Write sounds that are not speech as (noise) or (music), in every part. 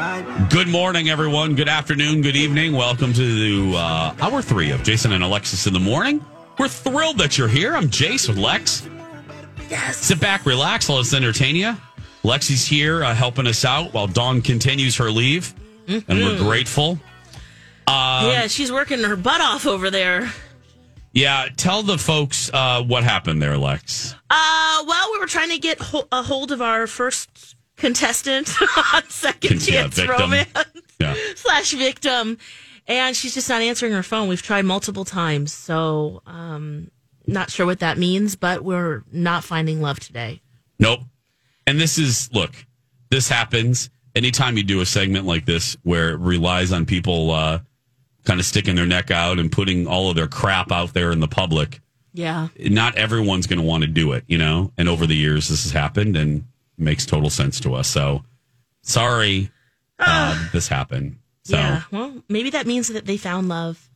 Good morning, everyone. Good afternoon. Good evening. Welcome to uh, hour three of Jason and Alexis in the morning. We're thrilled that you're here. I'm Jace with Lex. Yes. Sit back, relax. Let us entertain you. Lexi's here uh, helping us out while Dawn continues her leave, and we're grateful. yeah, she's working her butt off over there. Yeah, tell the folks uh, what happened there, Lex. Uh, well, we were trying to get ho- a hold of our first contestant (laughs) on Second Yeah, Chance victim. Romance (laughs) Yeah. slash victim, and she's just not answering her phone. We've tried multiple times, so um, not sure what that means, but we're not finding love today. Nope. And this is look, this happens anytime you do a segment like this where it relies on people uh, kind of sticking their neck out and putting all of their crap out there in the public. Yeah. Not everyone's going to want to do it, you know. And over the years, this has happened and it makes total sense to us. So sorry, uh, this happened. So Yeah. Well, maybe that means that they found love.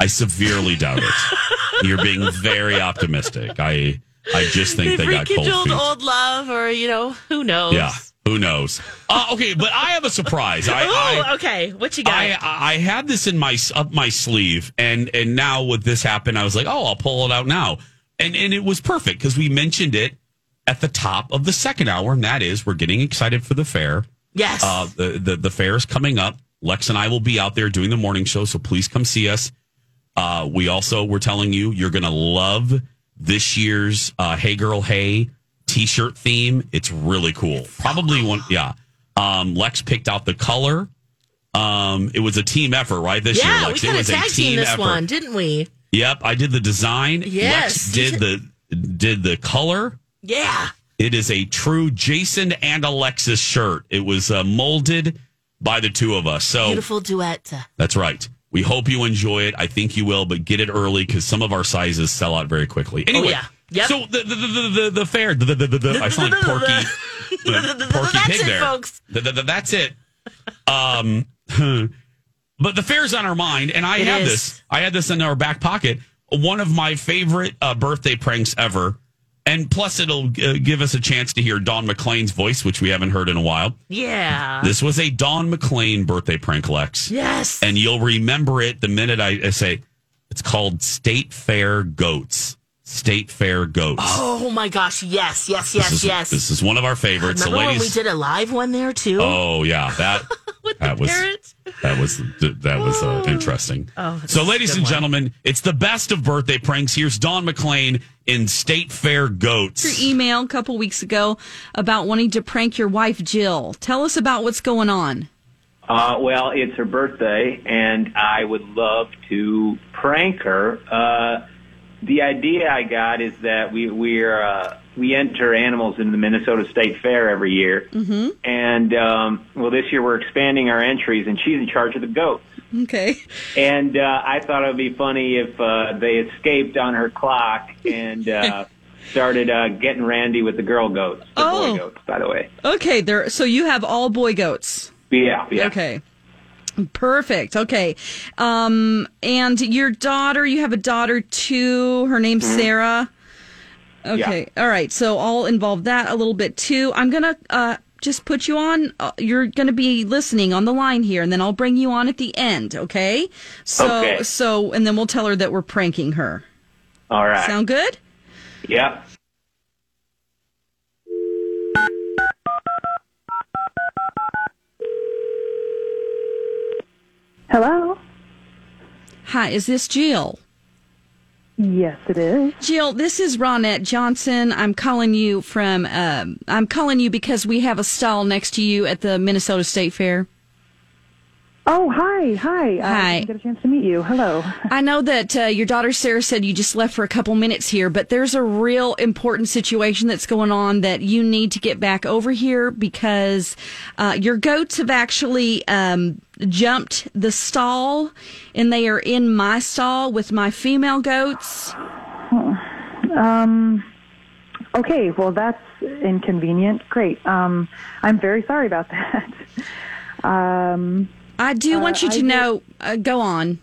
I severely doubt it. (laughs) You're being very optimistic. I I just think they, They've got cold feet. old love, or you know, who knows? Yeah, who knows? Uh, okay, but I have a surprise. I, Oh, I, okay. What you got? I I had this in my up my sleeve, and and now with this happen, I was like, oh, I'll pull it out now, and and it was perfect because we mentioned it at the top of the second hour, and that is we're getting excited for the fair. yes. Uh, the the the fair is coming up. Lex and I will be out there doing the morning show, so please come see us. Uh, we also we're telling you you're gonna love this year's uh, Hey Girl Hey T-shirt theme. It's really cool. Probably one, yeah. Um, Lex picked out the color. Um, it was a team effort, right? This yeah, year, we Lex. it was a team team this effort. one, didn't we? Yep, I did the design. Yes, Lex did the did the color. Yeah. It is a true Jason and Alexis shirt. It was uh, molded by the two of us. So Beautiful duet. that's right. We hope you enjoy it. I think you will, but get it early because some of our sizes sell out very quickly. Anyway, Oh, yeah. Yep. so the the, the, the, the fair, the, the, the, the, I sound like Porky, (laughs) the Porky That's Pig it, there. folks. The- the- the- that's it. Um, (laughs) but the fair's on our mind, and I It have is. this. I had this in our back pocket. One of my favorite uh, birthday pranks ever. And plus, it'll uh, give us a chance to hear Dawn McClain's voice, which we haven't heard in a while. Yeah. This was a Don McLean birthday prank, Lex. yes. And you'll remember it the minute I, I say it's called State Fair Goats. State Fair Goats. oh my gosh. Yes. Yes. Yes. this is, yes. This is one of our favorites. Remember so when we did a live one there too? oh yeah, that (laughs) With that the was parrot? that was that was uh, interesting. Oh, so, ladies good and one. gentlemen, it's the best of birthday pranks. Here's Dawn McClain in State Fair Goats. your email a couple weeks ago about wanting to prank your wife Jill. Tell us about what's going on. Uh, well, it's her birthday, and I would love to prank her. Uh, the idea I got is that we we're uh, we enter animals in the Minnesota State Fair every year, mm-hmm. and um, well, this year we're expanding our entries, and she's in charge of the goats. Okay. And uh, I thought it would be funny if uh, they escaped on her clock and uh, (laughs) started uh, getting randy with the girl goats, the Oh. boy goats, by the way. Okay, there so you have all boy goats. Yeah, yeah. Okay. Perfect. Okay. Um and your daughter, you have a daughter too. Her name's Sarah. Okay. All right. So I'll involve that a little bit too. I'm going to uh just put you on uh, you're going to be listening on the line here and then I'll bring you on at the end, okay? So Okay. so and then we'll tell her that we're pranking her. All right. Sound good? Yep. Hello? Hi, is this Jill? Yes, it is. Jill, this is Ronette Johnson. I'm calling you from. Um, I'm calling you because we have a stall next to you at the Minnesota State Fair. Oh, hi, hi. Uh, Hi. I didn't get a chance to meet you. Hello. I know that uh, your daughter Sarah said you just left for a couple minutes here, but there's a real important situation that's going on that you need to get back over here because uh, your goats have actually um, jumped the stall and they are in my stall with my female goats. Um, okay, well, that's inconvenient. Great. Um, I'm very sorry about (laughs) that. um, I do want you to know. Uh, go on.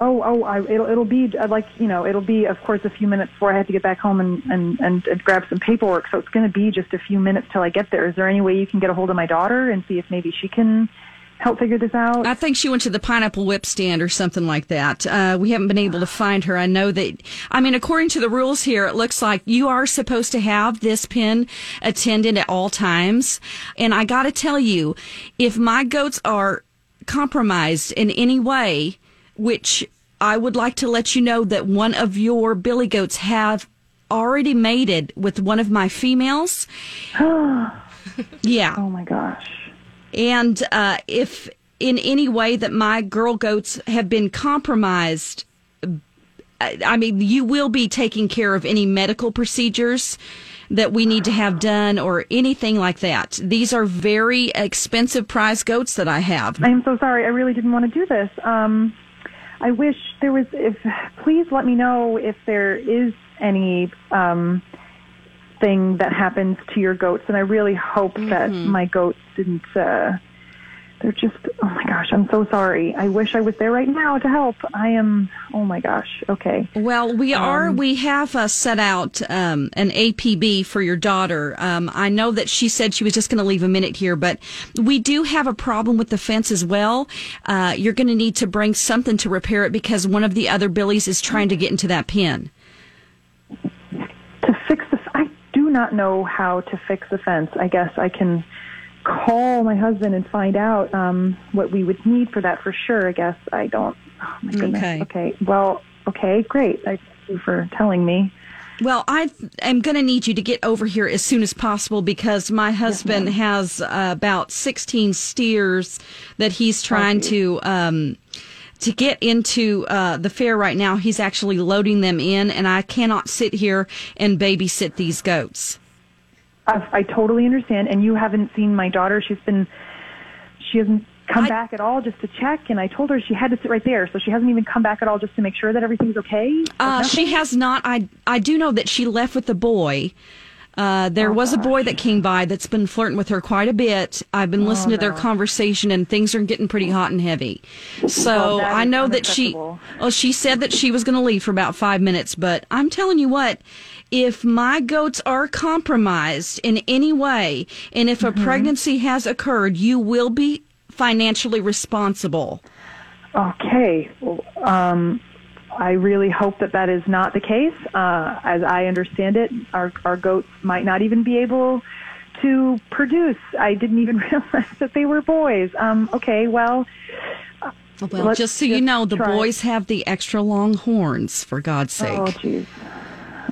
oh, oh, I, it'll, it'll be uh, like, you know, it'll be, of course, a few minutes before I have to get back home and, and, and, and grab some paperwork. So it's going to be just a few minutes till I get there. Is there any way you can get a hold of my daughter and see if maybe she can help figure this out? I think she went to the pineapple whip stand or something like that. Uh, we haven't been able to find her. I know that, I mean, according to the rules here, it looks like you are supposed to have this pin attended at all times. And I got to tell you, if my goats are compromised in any way, which I would like to let you know that one of your billy goats have already mated with one of my females. (gasps) yeah. oh, my gosh. And uh, if in any way that my girl goats have been compromised, I I mean, you will be taking care of any medical procedures that we need to have done or anything like that. These are very expensive prize goats that I have. I'm so sorry. I really didn't want to do this. Um, I wish there was. If please let me know if there is any um, thing that happens to your goats, and I really hope that my goats didn't. Uh, they're just. Oh my gosh, I'm so sorry. I wish I was there right now to help. I am. Oh my gosh. Okay. Well, we are. we have uh, set out um, an APB for your daughter. Um, I know that she said she was just going to leave a minute here, but we do have a problem with the fence as well. Uh, you're going to need to bring something to repair it because one of the other billies is trying to get into that pen. to fix the. I do not know how to fix the fence. I guess I can call my husband and find out um, what we would need for that for sure. I guess I don't. Oh my goodness. Okay. Okay. Well. Okay. Great. Thank you for telling me. Well, I am going to need you to get over here as soon as possible because my husband has uh, about 16 steers that he's trying to um, to get into uh, the fair right now. He's actually loading them in, and I cannot sit here and babysit these goats. I, I totally understand. And you haven't seen my daughter. She's been. She hasn't come I- back at all just to check. And I told her she had to sit right there, so she hasn't even come back at all just to make sure that everything's okay. Uh, she has not. I I do know that she left with the boy. Uh, there was a boy that came by that's been flirting with her quite a bit. I've been listening to their conversation, and things are getting pretty hot and heavy. So that I know that she. Well, she said that she was going to leave for about five minutes, but I'm telling you what. If my goats are compromised in any way, and if a pregnancy has occurred, you will be financially responsible. Okay. Well, Um, I really hope that that is not the case. Uh, as I understand it, our, our goats might not even be able to produce. I didn't even (laughs) realize that they were boys. Um, okay, well, Well, just so you know, the try. boys have the extra long horns, for God's sake. oh, jeez.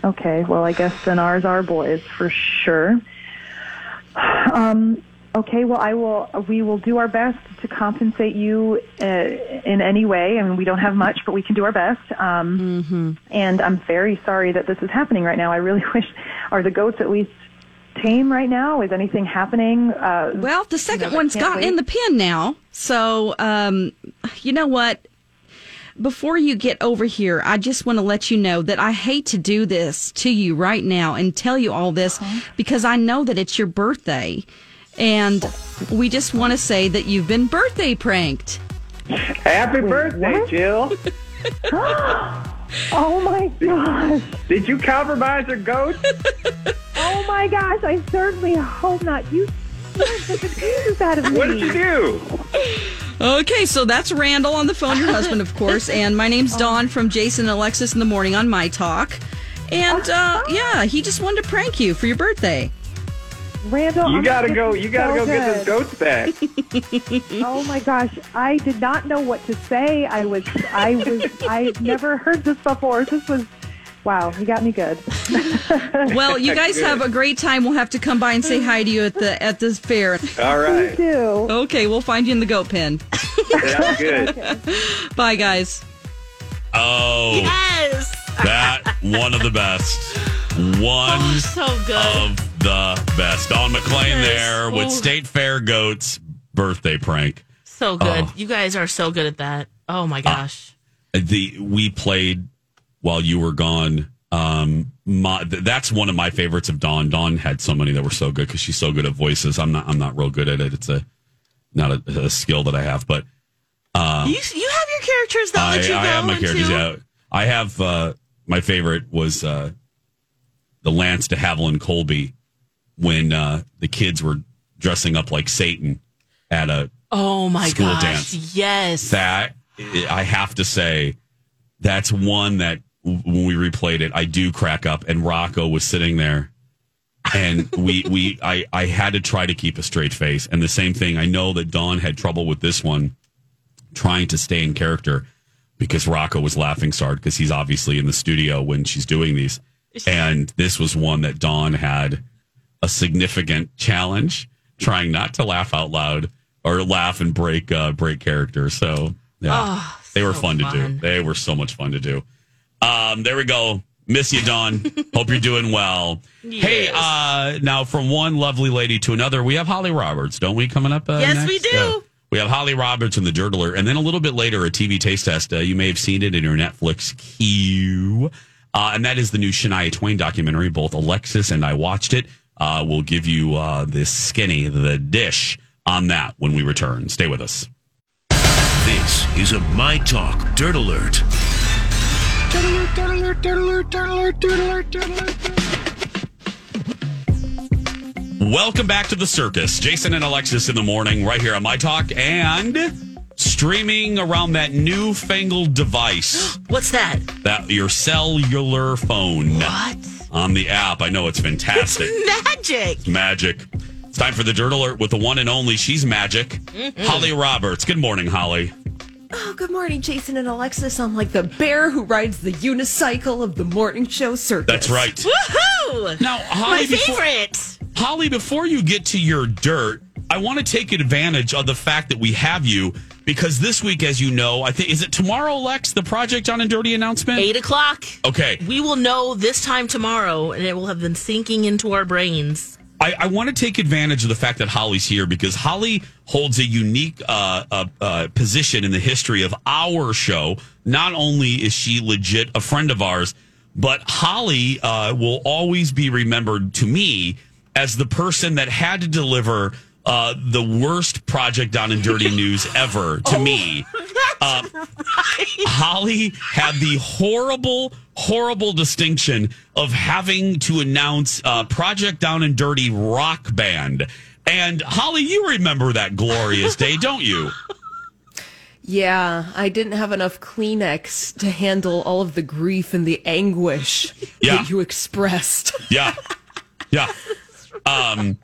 Okay, well, I guess then ours are boys for sure. (sighs) Um, okay, well, I will. We will do our best to compensate you uh, in any way. I mean, we don't have much, but we can do our best. Um, And I'm very sorry that this is happening right now. I really (laughs) wish. Are the goats at least tame right now? Is anything happening? Uh, Well, the second No, one's can't gotten in the pen now. So, um, you know what? Before you get over here, I just want to let you know that I hate to do this to you right now and tell you all this Uh-huh. because I know that it's your birthday. And we just want to say that you've been birthday pranked. Happy birthday, what? Jill. (laughs) (gasps) oh my gosh! Did you compromise your goat? Oh my gosh! I certainly hope not. You scared the bejesus out of me. What did you do? Okay, so that's Randall on the phone, your husband, of course. (laughs) And my name's Dawn from Jason and Alexis in the morning on My Talk. And uh, yeah, he just wanted to prank you for your birthday. Randall, You I'm gotta go. You gotta so go get those goats back. (laughs) (laughs) Oh my gosh! I did not know what to say. I was, I was, I never heard this before. This was, wow! You got me good. (laughs) Well, you guys Good. have a great time. We'll have to come by and say hi to you at the at this fair. All Please do. Okay, we'll find you in the goat pen. Sounds good. Bye, guys. Oh, Yes. that one of the best. One Oh, so good. of the best. Dawn McClain Yes. there with Oh. State Fair Goats birthday prank. so good. Oh. You guys are so good at that. Oh my gosh. The we played while you were gone. Um, my, th- that's one of my favorites of Dawn. Dawn had so many that were so good because she's so good at voices. I'm not. I'm not real good at it. It's a not a, a skill that I have, but you, you have your characters though uh, I, that you I go have my into. characters. Yeah, I have uh, my favorite was uh, the Lance to Haviland Colby when uh, the kids were dressing up like Satan at a Oh my School gosh. dance. Yes. that. I have to say that's one that when we replayed it, I do crack up. And Rocco was sitting there. and (laughs) we we I I had to try to keep a straight face. And the same thing, I know that Dawn had trouble with this one, trying to stay in character because Rocco was laughing so hard because he's obviously in the studio when she's doing these. (laughs) And this was one that Dawn had a significant challenge trying not to laugh out loud or laugh and break uh, break character. So yeah, they were so fun, to do. They were so much fun to do. Um, there we go. Miss you, Dawn. (laughs) Hope you're doing well. Hey, uh, now from one lovely lady to another, we have Holly Roberts, don't we? Coming up. Uh, Yes, next? we do. Yeah. We have Holly Roberts and the Dirt Alert, and then a little bit later, a TV taste test. Uh, you may have seen it in your Netflix queue, uh, and that is the new Shania Twain documentary. Both Alexis and I watched it. Uh, we'll give you uh, this skinny, the dish on that when we return. Stay with us. This is a My Talk Dirt Alert. Welcome back to the circus. Jason and Alexis in the morning, right here on My Talk, and streaming around that newfangled device, (gasps) What's that? that your cellular phone What? On the app. I know it's fantastic. (laughs) Magic. Magic. It's time for the Dirt Alert with the one and only. She's magic. Mm-hmm. Holly Roberts. Good morning, Holly. Oh, good morning, Jason and Alexis. I'm like the bear who rides the unicycle of the morning show circus. That's right. Woohoo! Now, Holly, My before, favorite. Holly, before you get to your dirt, I want to take advantage of the fact that we have you because this week, as you know, I think is it tomorrow, Lex, the Project Down and Dirty announcement. Eight o'clock. Okay, We will know this time tomorrow, and it will have been sinking into our brains. I, I want to take advantage of the fact that Holly's here because Holly holds a unique uh, uh, uh, position in the history of our show. Not only is she legit a friend of ours, but Holly uh, will always be remembered to me as the person that had to deliver uh, the worst Project Down and Dirty (laughs) news ever to me. Uh, Holly had the horrible, horrible distinction of having to announce uh, Project Down and Dirty rock band. And Holly, you remember that glorious day, don't you? Yeah, I didn't have enough Kleenex to handle all of the grief and the anguish Yeah. that you expressed. Yeah. Yeah. (laughs) Um,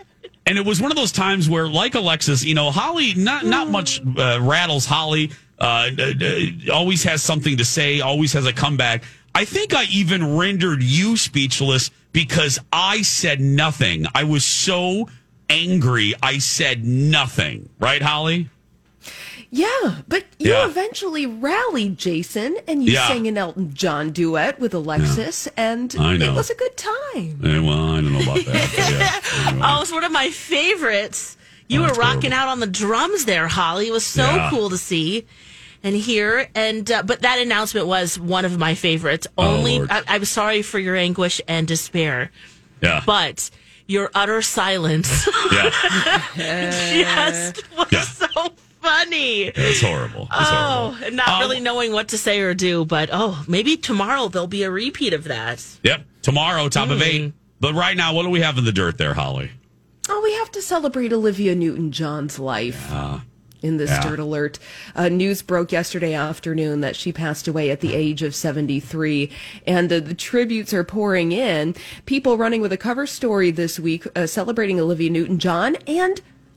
and it was one of those times where, like Alexis, you know, Holly, not not much uh, rattles Holly. Uh, uh, uh, always has something to say. Always has a comeback. I think I even rendered you speechless because I said nothing. I was so angry. I said nothing. Right, Holly? Yeah, but you Yeah. eventually rallied, Jason, and you Yeah. sang an Elton John duet with Alexis, and I know. it was a good time. Eh, well, I don't know about that. but yeah. (laughs) Anyway. Oh, it's one of my favorites. You Oh, were rocking horrible. out on the drums there, Holly. It was so Yeah. cool to see and hear. And uh, but that announcement was one of my favorites. Only Oh, I, I'm sorry for your anguish and despair, yeah. but your utter silence yeah. (laughs) just was Yeah. so funny. It's horrible. It's Oh, horrible. and not Um, really knowing what to say or do, but oh, maybe tomorrow there'll be a repeat of that. Yep. Tomorrow, top of eight. But right now, what do we have in the dirt there, Holly? Oh, we have to celebrate Olivia Newton John's life. In this Yeah. dirt alert, uh, news broke yesterday afternoon that she passed away at the age of 73, and uh, the tributes are pouring in. People running with a cover story this week uh, celebrating Olivia Newton John, and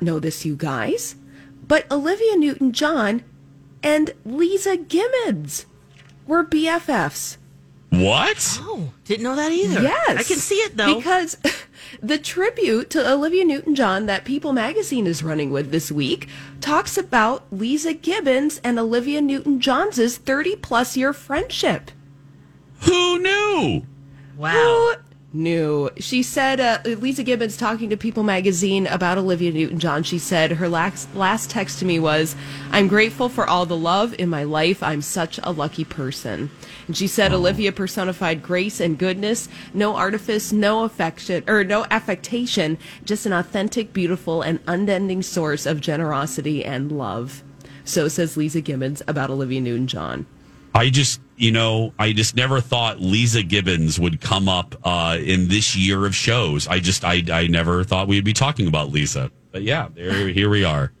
Know this, you guys, but Olivia Newton John and Leeza Gibbons were BFFs. What? Oh, didn't know that either. Yes. I can see it though. Because (laughs) the tribute to Olivia Newton John that People magazine is running with this week talks about Leeza Gibbons and Olivia Newton John's 30 plus year friendship. Who knew? wow. Who knew? She said, uh, Leeza Gibbons talking to People magazine about Olivia Newton John. She said, her last, last text to me was, I'm grateful for all the love in my life. I'm such a lucky person. And she said, Olivia personified grace and goodness, no artifice, no affection, or no affectation, just an authentic, beautiful, and unending source of generosity and love. So says Leeza Gibbons about Olivia Newton John. I just, you know, I just never thought Leeza Gibbons would come up uh, in this year of shows. I just, I, I never thought we'd be talking about Leeza. But yeah, there, here we are.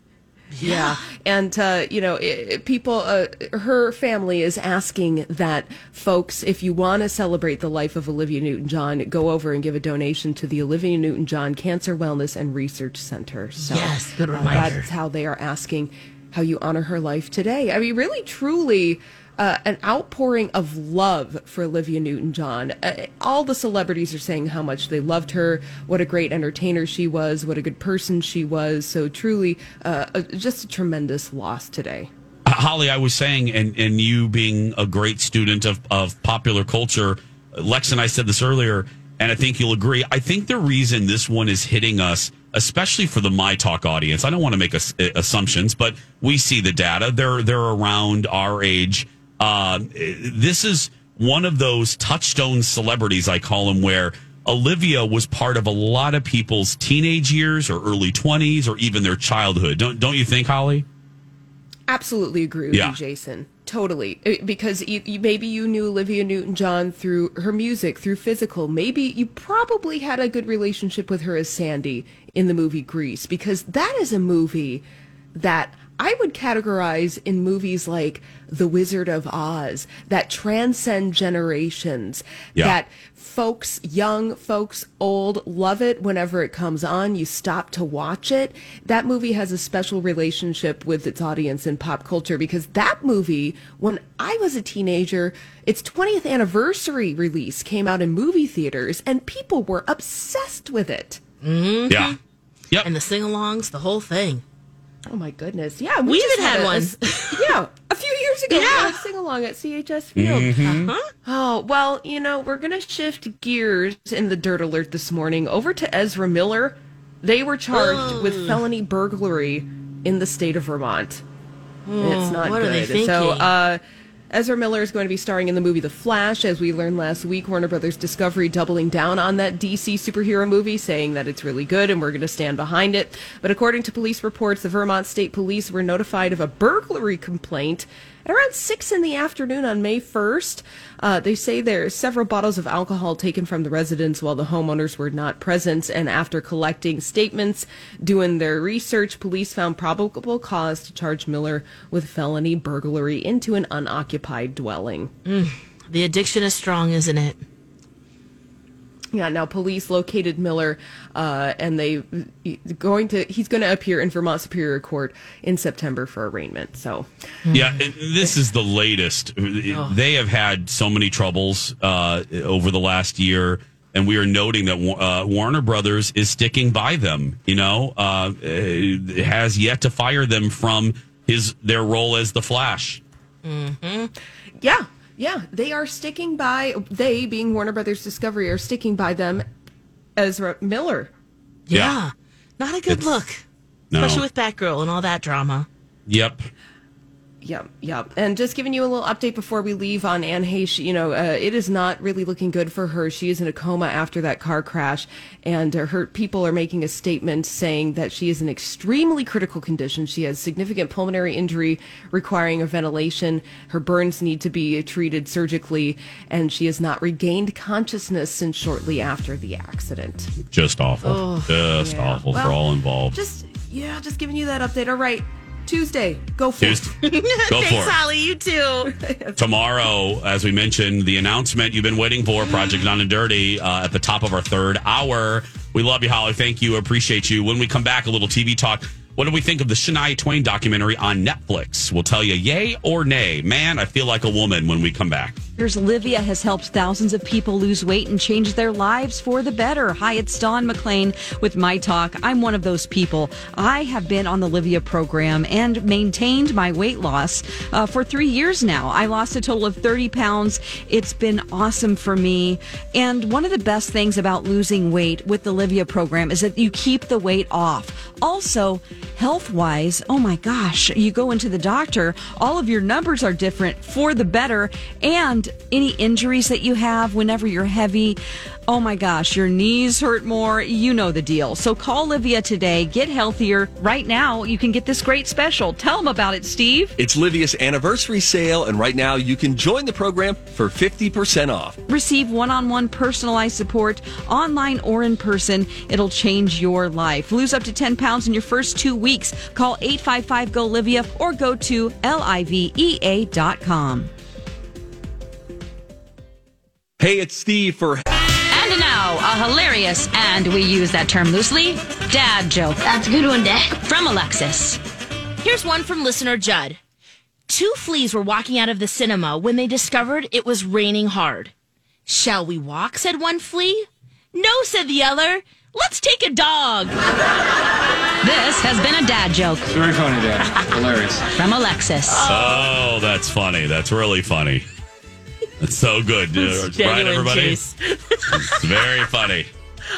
Yeah. And, uh, you know, it, people, uh, her family is asking that folks, if you want to celebrate the life of Olivia Newton John, go over and give a donation to the Olivia Newton John Cancer Wellness and Research Center. So Yes, good reminder. that's how they are asking how you honor her life today. I mean, really, truly. Uh, an outpouring of love for Olivia Newton John. Uh, all the celebrities are saying how much they loved her, what a great entertainer she was, what a good person she was. So, truly, uh, just a tremendous loss today. Holly, I was saying, and, and you being a great student of, of popular culture, Lex and I said this earlier, and I think you'll agree. I think the reason this one is hitting us, especially for the My Talk audience, I don't want to make ass- assumptions, but we see the data. They're they're around our age. Uh, this is one of those touchstone celebrities, I call them, where Olivia was part of a lot of people's teenage years or early twenties or even their childhood. Don't don't you think, Holly? Absolutely agree with Yeah. you, Jason. Totally. Uh, Because you, you, maybe you knew Olivia Newton John through her music, through physical. Maybe you probably had a good relationship with her as Sandy in the movie Grease, because that is a movie that I would categorize in movies like The Wizard of Oz that transcend generations, Yeah. that folks, young folks, old, love it whenever it comes on. You stop to watch it. That movie has a special relationship with its audience in pop culture because that movie, when I was a teenager, its 20th anniversary release came out in movie theaters and people were obsessed with it. Mm-hmm. Yeah. Yep. And the sing alongs, the whole thing. Oh my goodness. Yeah, We just even had a- one. a- yeah, a few years ago. Yeah. Yeah. Sing along at CHS Field. Mm-hmm. Uh-huh. Oh, well, you know, we're going to shift gears in the Dirt Alert this morning over to Ezra Miller. They were charged with felony burglary in the state of Vermont. it's not what are good. they So, uh, Ezra Miller is going to be starring in the movie The Flash. As we learned last week, Warner Brothers Discovery doubling down on that DC superhero movie, saying that it's really good and we're going to stand behind it. But according to police reports, the Vermont State Police were notified of a burglary complaint around 6 in the afternoon on May 1st. Uh, they say there are several bottles of alcohol taken from the residence while the homeowners were not present. And after collecting statements, doing their research, police found probable cause to charge Miller with felony burglary into an unoccupied dwelling. The addiction is strong, isn't it? Yeah, now police located Miller, uh, and they going to he's going to appear in Vermont Superior Court in September for arraignment. So, Yeah, this is the latest. They have had so many troubles uh, over the last year, and we are noting that uh, Warner Brothers is sticking by them. You know, uh, uh, has yet to fire them from his their role as the Flash. hmm yeah, yeah, they are sticking by they being Warner Brothers Discovery are sticking by them. Ezra Miller. Yeah. Not a good It's- look. No. Especially with Batgirl and all that drama. Yep. Yep, yep. And just giving you a little update before we leave on Anne Heche. You know, uh, it is not really looking good for her. She is in a coma after that car crash, and uh, her people are making a statement saying that she is in extremely critical condition. She has significant pulmonary injury requiring a ventilation. Her burns need to be treated surgically, and she has not regained consciousness since shortly after the accident. Just awful. Oh, Just yeah. awful for all involved. Just yeah, just giving you that update. All right, Tuesday, go for Tuesday. it. Go (laughs) for Thanks, it. Holly. You too. (laughs) Tomorrow, as we mentioned, the announcement you've been waiting for, Project Down and Dirty, uh, at the top of our third hour. We love you, Holly. Thank you. Appreciate you. When we come back, a little TV talk. What do we think of the Shania Twain documentary on Netflix? We'll tell you yay or nay. Man, I feel like a woman when we come back. Here's Livea has helped thousands of people lose weight and change their lives for the better. Hi, it's Dawn McClain with My Talk. I'm one of those people. I have been on the Livea program and maintained my weight loss uh, for three years now. I lost a total of 30 pounds. It's been awesome for me. And one of the best things about losing weight with the Livea program is that you keep the weight off. Also, health wise, oh my gosh, you go into the doctor, all of your numbers are different for the better. And any injuries that you have whenever you're heavy, oh my gosh, your knees hurt more. You know the deal. So call Livea today. Get healthier. Right now, you can get this great special. Tell them about it, Steve. It's Livea's anniversary sale, and right now you can join the program for 50% off. Receive one on one personalized support online or in person. It'll change your life. Lose up to 10 pounds in your first two weeks. Call 855 GO Livia or go to livea.com. Hey, it's Steve for And now, a hilarious, and we use that term loosely, dad joke. That's a good one, Dad. From Alexis. Here's one from listener Judd. Two fleas were walking out of the cinema when they discovered it was raining hard. Shall we walk? said one flea. No, said the other. Let's take a dog. This has been a dad joke. Very funny, Dad. (laughs) Hilarious. From Alexis. Oh, that's funny. That's really funny. That's so good. Uh, right, everybody? It's very funny.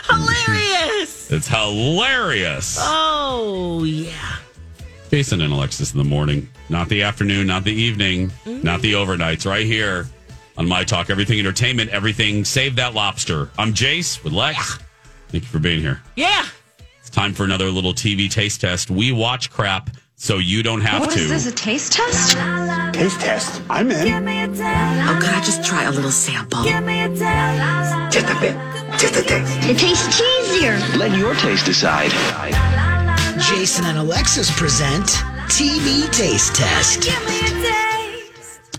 Hilarious. It's hilarious. Oh, yeah. Jason and Alexis in the morning, not the afternoon, not the evening, not the overnights, right here on My Talk, everything entertainment, everything. Save that lobster. I'm Jace with Lex. Thank you for being here. Yeah. It's time for another little TV taste test. We watch crap so you don't have to. What is this? A taste test? Taste test. I'm in. Oh, could I just try a little sample? Just a bit. Just a taste. It tastes cheesier. Let your taste decide. Jason and Alexis present TV Taste Test.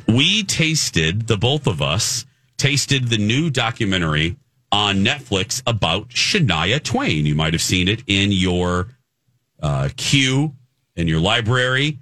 we tasted the both of us tasted the new documentary on Netflix about Shania Twain. You might have seen it in your uh, queue in your library.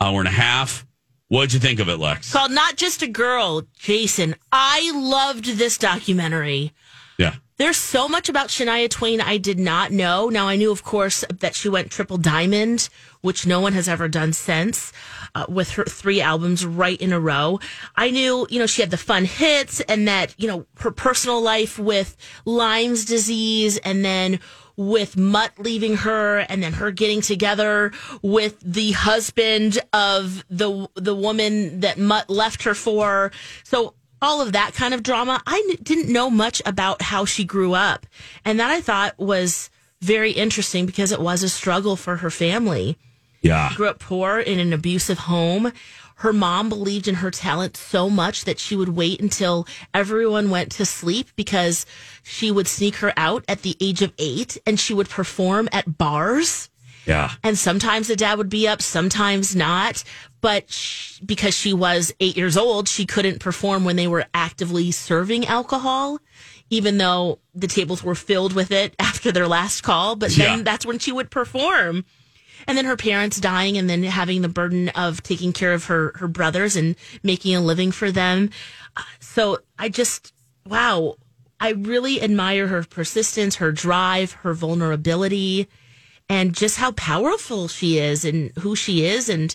Hour and a half. What'd you think of it, Lex? Called Not Just a Girl, Jason. I loved this documentary. Yeah. There's so much about Shania Twain I did not know. Now, I knew, of course, that she went triple diamond, which no one has ever done since, uh, with her three albums right in a row. I knew, you know, she had the fun hits and that, you know, her personal life with Lyme's disease and then with Mutt leaving her and then her getting together with the husband of the the woman that Mutt left her for. So all of that kind of drama. I n- didn't know much about how she grew up. And that I thought was very interesting because it was a struggle for her family. Yeah. She grew up poor in an abusive home. Her mom believed in her talent so much that she would wait until everyone went to sleep because she would sneak her out at the age of eight and she would perform at bars. Yeah. And sometimes the dad would be up, sometimes not. But sh because she was eight years old, she couldn't perform when they were actively serving alcohol, even though the tables were filled with it (laughs) after their last call. But then Yeah. that's when she would perform. And then her parents dying and then having the burden of taking care of her, her brothers and making a living for them. Uh, So I just, wow, I really admire her persistence, her drive, her vulnerability, and just how powerful she is and who she is. And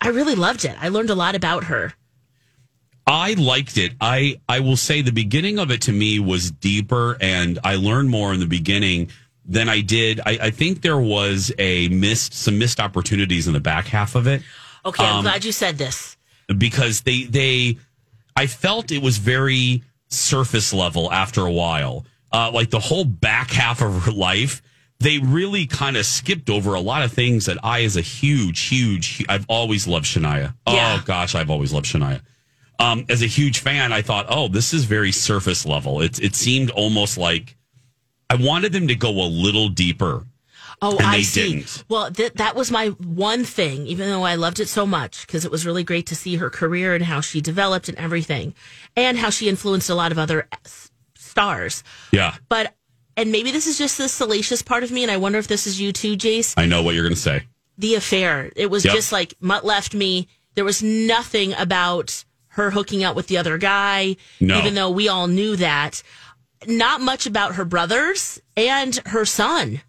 I really loved it. I learned a lot about her. I liked it. I I will say the beginning of it to me was deeper, and I learned more in the beginning than I did. I, I think there was a missed some missed opportunities in the back half of it Okay, I'm Um, glad you said this. because they they I felt it was very surface level after a while. Uh, like the whole back half of her life, they really kind of skipped over a lot of things that I, as a huge, huge, I've always loved Shania. Oh gosh, I've always loved Shania. Um, as a huge fan, I thought, oh, this is very surface level. It it seemed almost like I wanted them to go a little deeper. Oh, I see. didn't. Well, th- that was my one thing, even though I loved it so much, because it was really great to see her career and how she developed and everything, and how she influenced a lot of other uh, s- stars. Yeah, But, and maybe this is just the salacious part of me, and I wonder if this is you too, Jace. I know what you're going to say. The affair. It was Yep. just like Mutt left me. There was nothing about her hooking up with the other guy, No. even though we all knew that. Not much about her brothers and her son.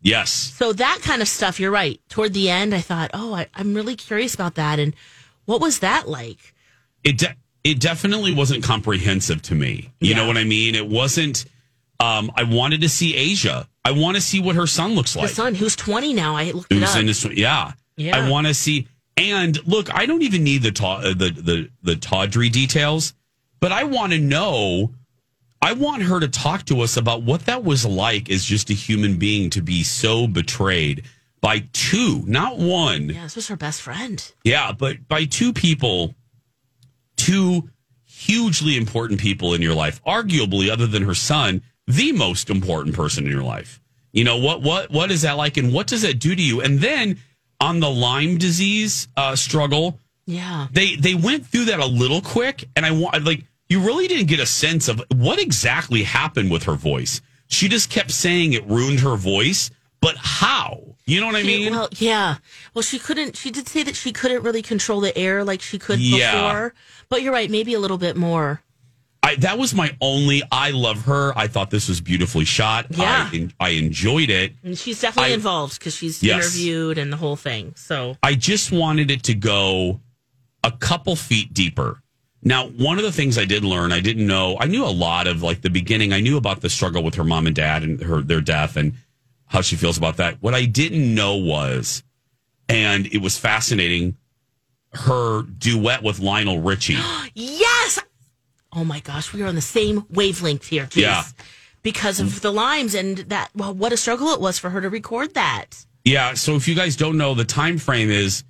Yes. So that kind of stuff, you're right. Toward the end, I thought, oh, I, I'm really curious about that. And what was that like? it de- it definitely wasn't comprehensive to me. You know what I mean? It wasn't. Um, I wanted to see Eja. I want to see what her son looks like. the son, who's 20 now, I looked it Who's in this? Yeah. Yeah. I want to see. And look, I don't even need the ta- uh, the the the tawdry details, but I want to know. I want her to talk to us about what that was like as just a human being to be so betrayed by two, not one. yeah, this was her best friend. Yeah, but by two people, two hugely important people in your life, arguably other than her son, the most important person in your life. You know what what what is that like and what does that do to you? And then on the Lyme disease uh, struggle, Yeah. they they went through that a little quick and I want like you really didn't get a sense of what exactly happened with her voice. She just kept saying it ruined her voice, but how? You know what I She- mean? Well, yeah. Well, she couldn't, she did say that she couldn't really control the air like she could Yeah. before. But you're right, maybe a little bit more. I, that was my only. I love her. I thought this was beautifully shot. Yeah. I, I enjoyed it. And she's definitely I- involved because she's Yes. interviewed and the whole thing. So, I just wanted it to go a couple feet deeper. Now, one of the things I did learn, I didn't know. I knew a lot of like the beginning. I knew about the struggle with her mom and dad and her their death and how she feels about that. What I didn't know was, and it was fascinating, her duet with Lionel Richie. (gasps) yes. Oh my gosh, we are on the same wavelength here. Keith. Yeah. Because of the limes and that, well, what a struggle it was for her to record that. Yeah. So if you guys don't know, the time frame is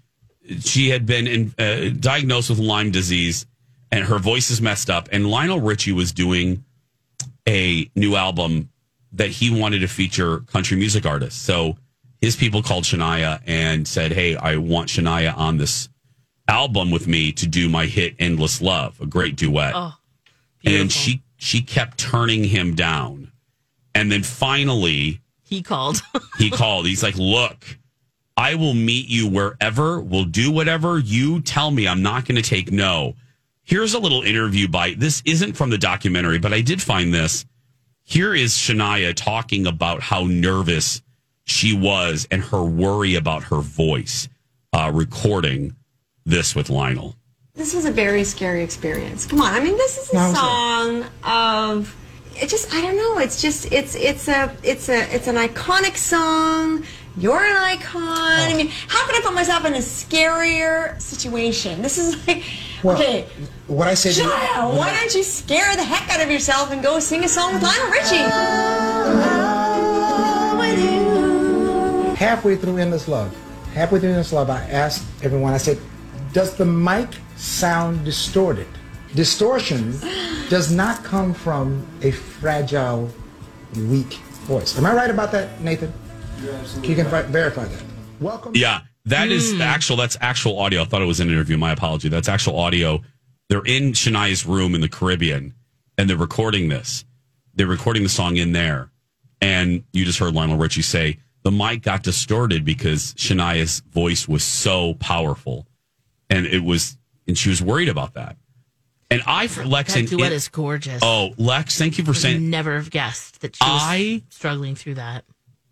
she had been in, uh, diagnosed with Lyme disease, and her voice is messed up. And Lionel Richie was doing a new album that he wanted to feature country music artists. So his people called Shania and said, "Hey, I want Shania on this album with me to do my hit "Endless Love," a great duet." Oh, and she she kept turning him down, and then finally he called. (laughs) he called. He's like, "Look, I will meet you wherever. We'll do whatever you tell me. I'm not going to take no." Here's a little interview by this isn't from the documentary, but I did find this. Here is Shania talking about how nervous she was and her worry about her voice uh, recording this with Lionel. This was a very scary experience. Come on, I mean, this is a No, song of. It just, I don't know. It's just, it's, it's a, it's a, it's an iconic song. You're an icon. I mean, how can I put myself in a scarier situation? This is like, Well, okay, What I say to Shia, why don't you scare the heck out of yourself and go sing a song with Lionel Richie? halfway through Endless Love, halfway through Endless Love, I asked everyone, I said, does the mic sound distorted? Distortion does not come from a fragile, weak voice. Am I right about that, Nathan? You can ver- verify that. Welcome. Yeah, that is hmm. actual. That's actual audio. I thought it was an interview. My apology. That's actual audio. They're in Shania's room in the Caribbean, and they're recording this. They're recording the song in there, and you just heard Lionel Richie say the mic got distorted because Shania's voice was so powerful, and it was, and she was worried about that. And I, for Lex, That and duet it- is gorgeous. Oh, Lex, thank you for saying. never have guessed that she was I- struggling through that.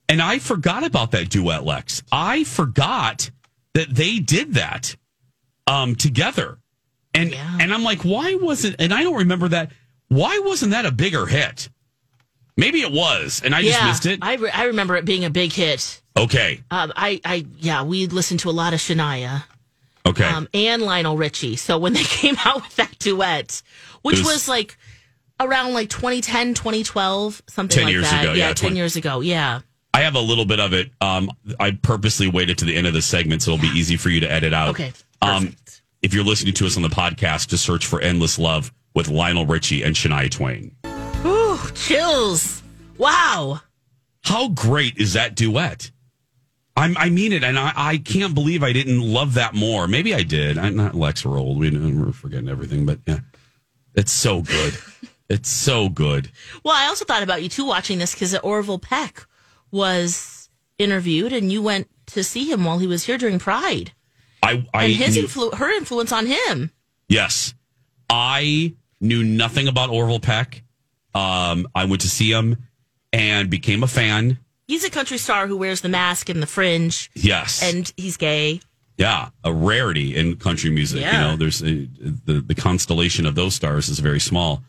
And I forgot about that duet, Lex. I forgot that they did that um, together. And and I'm like, why wasn't? And I don't remember that. Why wasn't that a bigger hit? Maybe it was, and I just missed it. I, re- I remember it being a big hit. Okay, Um, I, I, yeah, we listened to a lot of Shania. okay. um, and Lionel Richie. So when they (laughs) came out with that duet, which was, was- like around like 2010, 2012, something 10 like years that. ago, yeah, 10 20 years ago. Yeah. I have a little bit of it. Um, I purposely waited to the end of the segment so it'll be easy for you to edit out. Okay, Um, if you're listening to us on the podcast, just search for "Endless Love" with Lionel Richie and Shania Twain. Ooh, chills. Wow. How great is that duet? I'm, I mean it, and I, I can't believe I didn't love that more. Maybe I did. I'm not Lex. We're old. We, uh, we're forgetting everything, but yeah, it's so good. it's so good. Well, I also thought about you too watching this because Orville Peck was interviewed and you went to see him while he was here during Pride. I, I and his knew- influ- her influence on him. Yes. I knew nothing about Orville Peck. Um, I went to see him and became a fan. He's a country star who wears the mask and the fringe. Yes. And he's gay. Yeah, a rarity in country music. You Yeah. know, there's a, the the constellation of those stars is very small,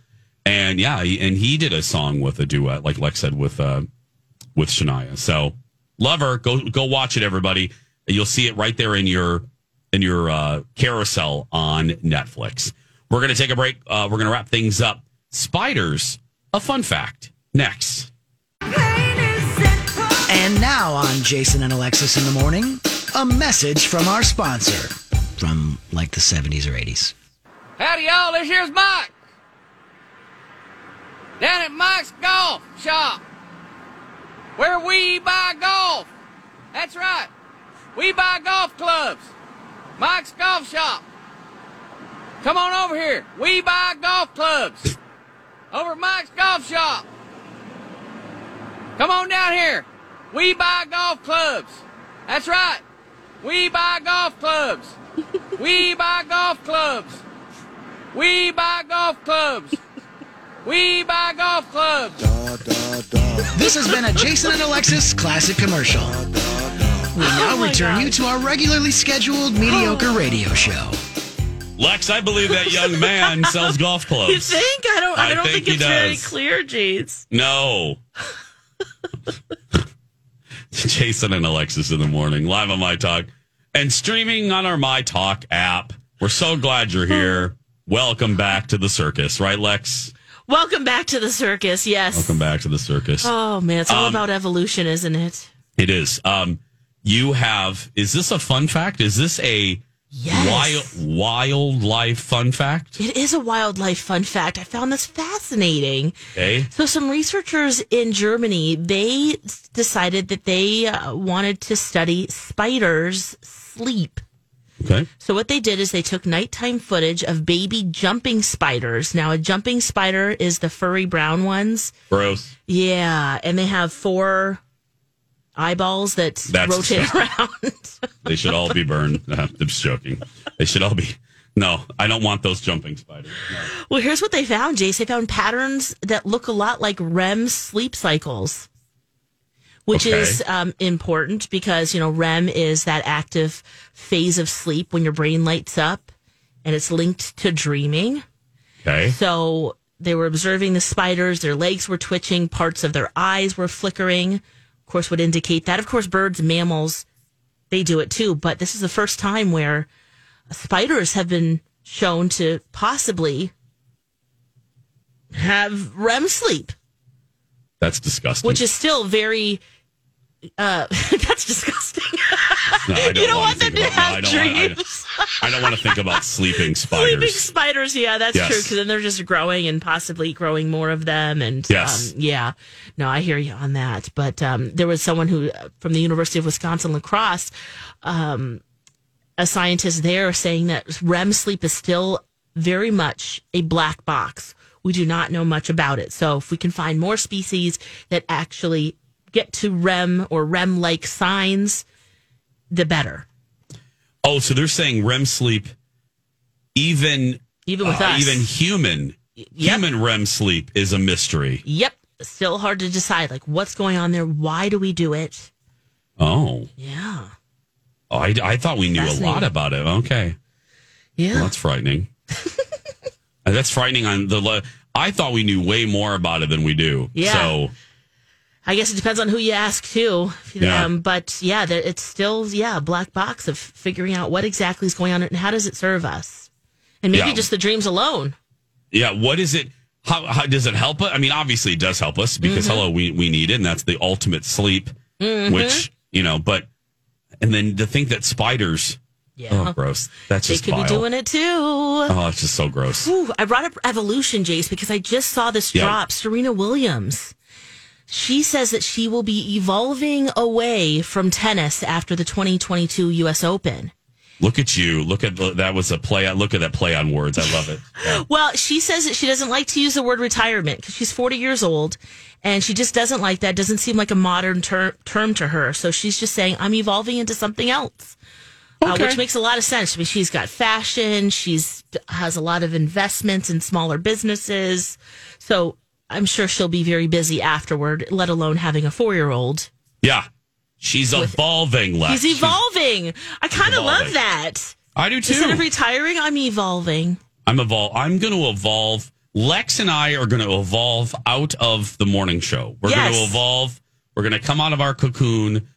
and yeah, he, and he did a song with a duet, like Lex said with uh, with Shania. So, love her. Go go watch it, everybody. You'll see it right there in your in your uh, carousel on Netflix. We're gonna take a break. Uh, we're gonna wrap things up. Spiders, a fun fact. Next. And now on Jason and Alexis in the morning, a message from our sponsor from like the 70s or 80s. Howdy, y'all. This here's Mike. Down at Mike's Golf Shop, where we buy golf. That's right. We buy golf clubs. Mike's Golf Shop. Come on over here. We buy golf clubs. Over Mike's Golf Shop. Come on down here. We buy golf clubs. That's right. We buy golf clubs. we buy golf clubs. We buy golf clubs. We buy golf clubs. This has been a Jason and Alexis classic commercial. We now return you to our regularly scheduled mediocre radio show. Lex, I believe that young man (laughs) sells golf clubs. You think? I don't. I, I don't think think, he it's very does. clear, Jeez. No. (laughs) Jason and Alexis in the morning, live on My Talk and streaming on our My Talk app. We're so glad you're here. Welcome back to the circus, right, Lex? Welcome back to the circus. Yes. Welcome back to the circus. Oh man, it's all Um, about evolution, isn't it? It is. Um, you have, is this a fun fact? Is this a Yes. wild, wildlife fun fact? It is a wildlife fun fact. I found this fascinating. Okay. So some researchers in Germany, they decided that they uh, wanted to study spiders' sleep. Okay. So what they did is they took nighttime footage of baby jumping spiders. Now a jumping spider is the furry brown ones. Gross. Yeah, and they have four eyeballs that That's rotate around. (laughs) They should all be burned. (laughs) I'm just joking. They should all be. No, I don't want those jumping spiders. No. Well, here's what they found, Jace. They found patterns that look a lot like REM sleep cycles, which Okay. is um, important because, you know, REM is that active phase of sleep when your brain lights up and it's linked to dreaming. Okay. So they were observing the spiders, their legs were twitching, parts of their eyes were flickering. Of course, would indicate that. Of course, birds, mammals, they do it too. But this is the first time where spiders have been shown to possibly have REM sleep, That's disgusting. which is still very. Uh, (laughs) that's disgusting. No, I don't (laughs) you don't wanna want them to I have dreams. I don't want to think about sleeping (laughs) spiders. Sleeping spiders. yeah, that's Yes. true. Because then they're just growing and possibly growing more of them. And Yes. um, yeah, no, I hear you on that. But um, there was someone who from the University of Wisconsin La Crosse, um, a scientist there, saying that REM sleep is still very much a black box. We do not know much about it. So if we can find more species that actually get to REM or REM like signs, the better. Oh, so they're saying REM sleep, even Even with uh, us. even human human REM sleep is a mystery. Yep. Still hard to decide like what's going on there. Why do we do it? Oh, Yeah. oh I, I thought we knew a lot about it. Okay, Yeah. well, that's frightening. (laughs) That's frightening. On the le- I thought we knew way more about it than we do. Yeah. So I guess it depends on who you ask too. Yeah. Um, but yeah, it's still yeah a black box of figuring out what exactly is going on and how does it serve us, and maybe Yeah. just the dreams alone. Yeah, what is it? How, how does it help us? I mean, obviously it does help us because Mhm. hello, we we need it, and that's the ultimate sleep. Mhm. Which you know, but and then to think that spiders, Yeah. oh, gross. That's They just could vile. be doing it too. Oh, it's just so gross. Ooh, I brought up evolution, Jace, because I just saw this drop. Serena Williams. She says that she will be evolving away from tennis after the 2022 U.S. Open. Look at you. Look at that was a play. Look at that play on words. I love it. (laughs) Yeah. Well, she says that she doesn't like to use the word retirement because she's 40 years old and she just doesn't like that. Doesn't seem like a modern ter- term to her. So she's just saying, I'm evolving into something else. Uh, which makes a lot of sense. I mean, she's got fashion. She's has a lot of investments in smaller businesses. So I'm sure she'll be very busy afterward, let alone having a four year old. Yeah. She's evolving, Lex. He's evolving. I kind of love that. I do too. Instead of retiring, I'm evolving. I'm evol- I'm going to evolve. Lex and I are going to evolve out of the morning show. We're going to evolve. We're going to come out of our cocoon,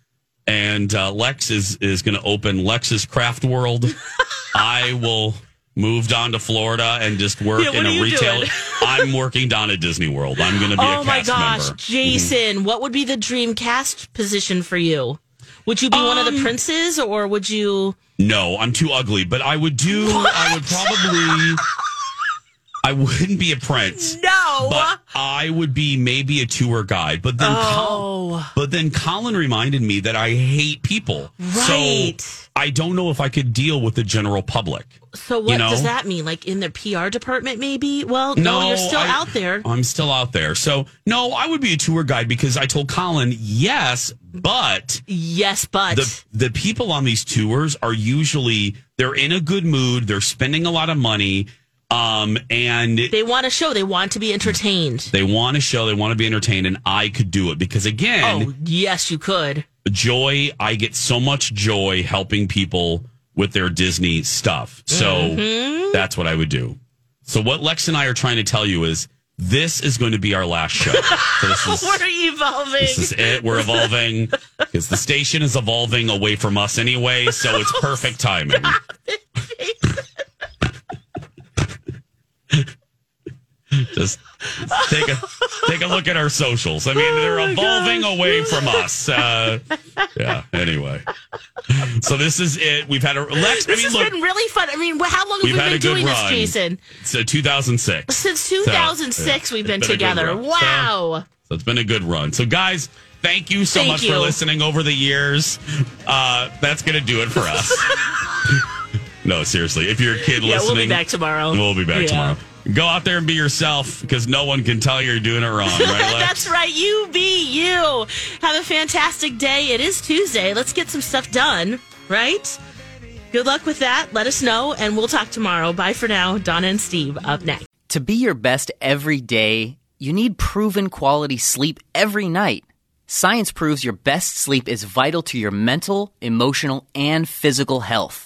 and uh, Lex is is going to open Lex's Craft World. (laughs) I will move on to Florida and just work Yeah, in a retail. I'm working down at Disney World. I'm going to be oh my gosh, member. Jason, what would be the dream cast position for you? Would you be one of the Um, princes, or would you? No, I'm too ugly, but I would do. I would probably. I wouldn't be a prince. No. But I would be maybe a tour guide. But then, Col- Oh. but then Colin reminded me that I hate people. Right. So I don't know if I could deal with the general public. So what You know? does that mean? Like in their PR department, maybe? Well, no, you're still I- out there. I'm still out there. So no, I would be a tour guide because I told Colin yes, but yes, but the the people on these tours are usually they're in a good mood. They're spending a lot of money, um, and They want to show. They want to be entertained. they want to show. They want to be entertained, and I could do it because again, Oh, yes, you could. joy. I get so much joy helping people with their Disney stuff. So Mhm. that's what I would do. So what Lex and I are trying to tell you is this is going to be our last show. (laughs) So this is (laughs) We're evolving. this is it. We're evolving (laughs) because the station is evolving away from us anyway. So it's perfect timing. Just take a take a look at our socials. I mean, they're Oh evolving gosh. away from us. Uh, yeah. Anyway, so this is it. We've had a Lex. I This mean, has look, been really fun. I mean, how long have we've we been doing this. Jason? So 2006. Since So, 2006, we've yeah, been it's a good together. run. So- Wow. So it's been a good run. So guys, thank you so Thank much you. for listening over the years. Uh, that's gonna do it for us. (laughs) no, seriously. If you're a kid Yeah, listening, we'll be back tomorrow. We'll be back Yeah. tomorrow. Go out there and be yourself because no one can tell you're doing it wrong, right? (laughs) Lex? That's right. You be you. Have a fantastic day. It is Tuesday. Let's get some stuff done, right? Good luck with that. Let us know, and we'll talk tomorrow. Bye for now. Donna and Steve up next. To be your best every day, you need proven quality sleep every night. Science proves your best sleep is vital to your mental, emotional, and physical health.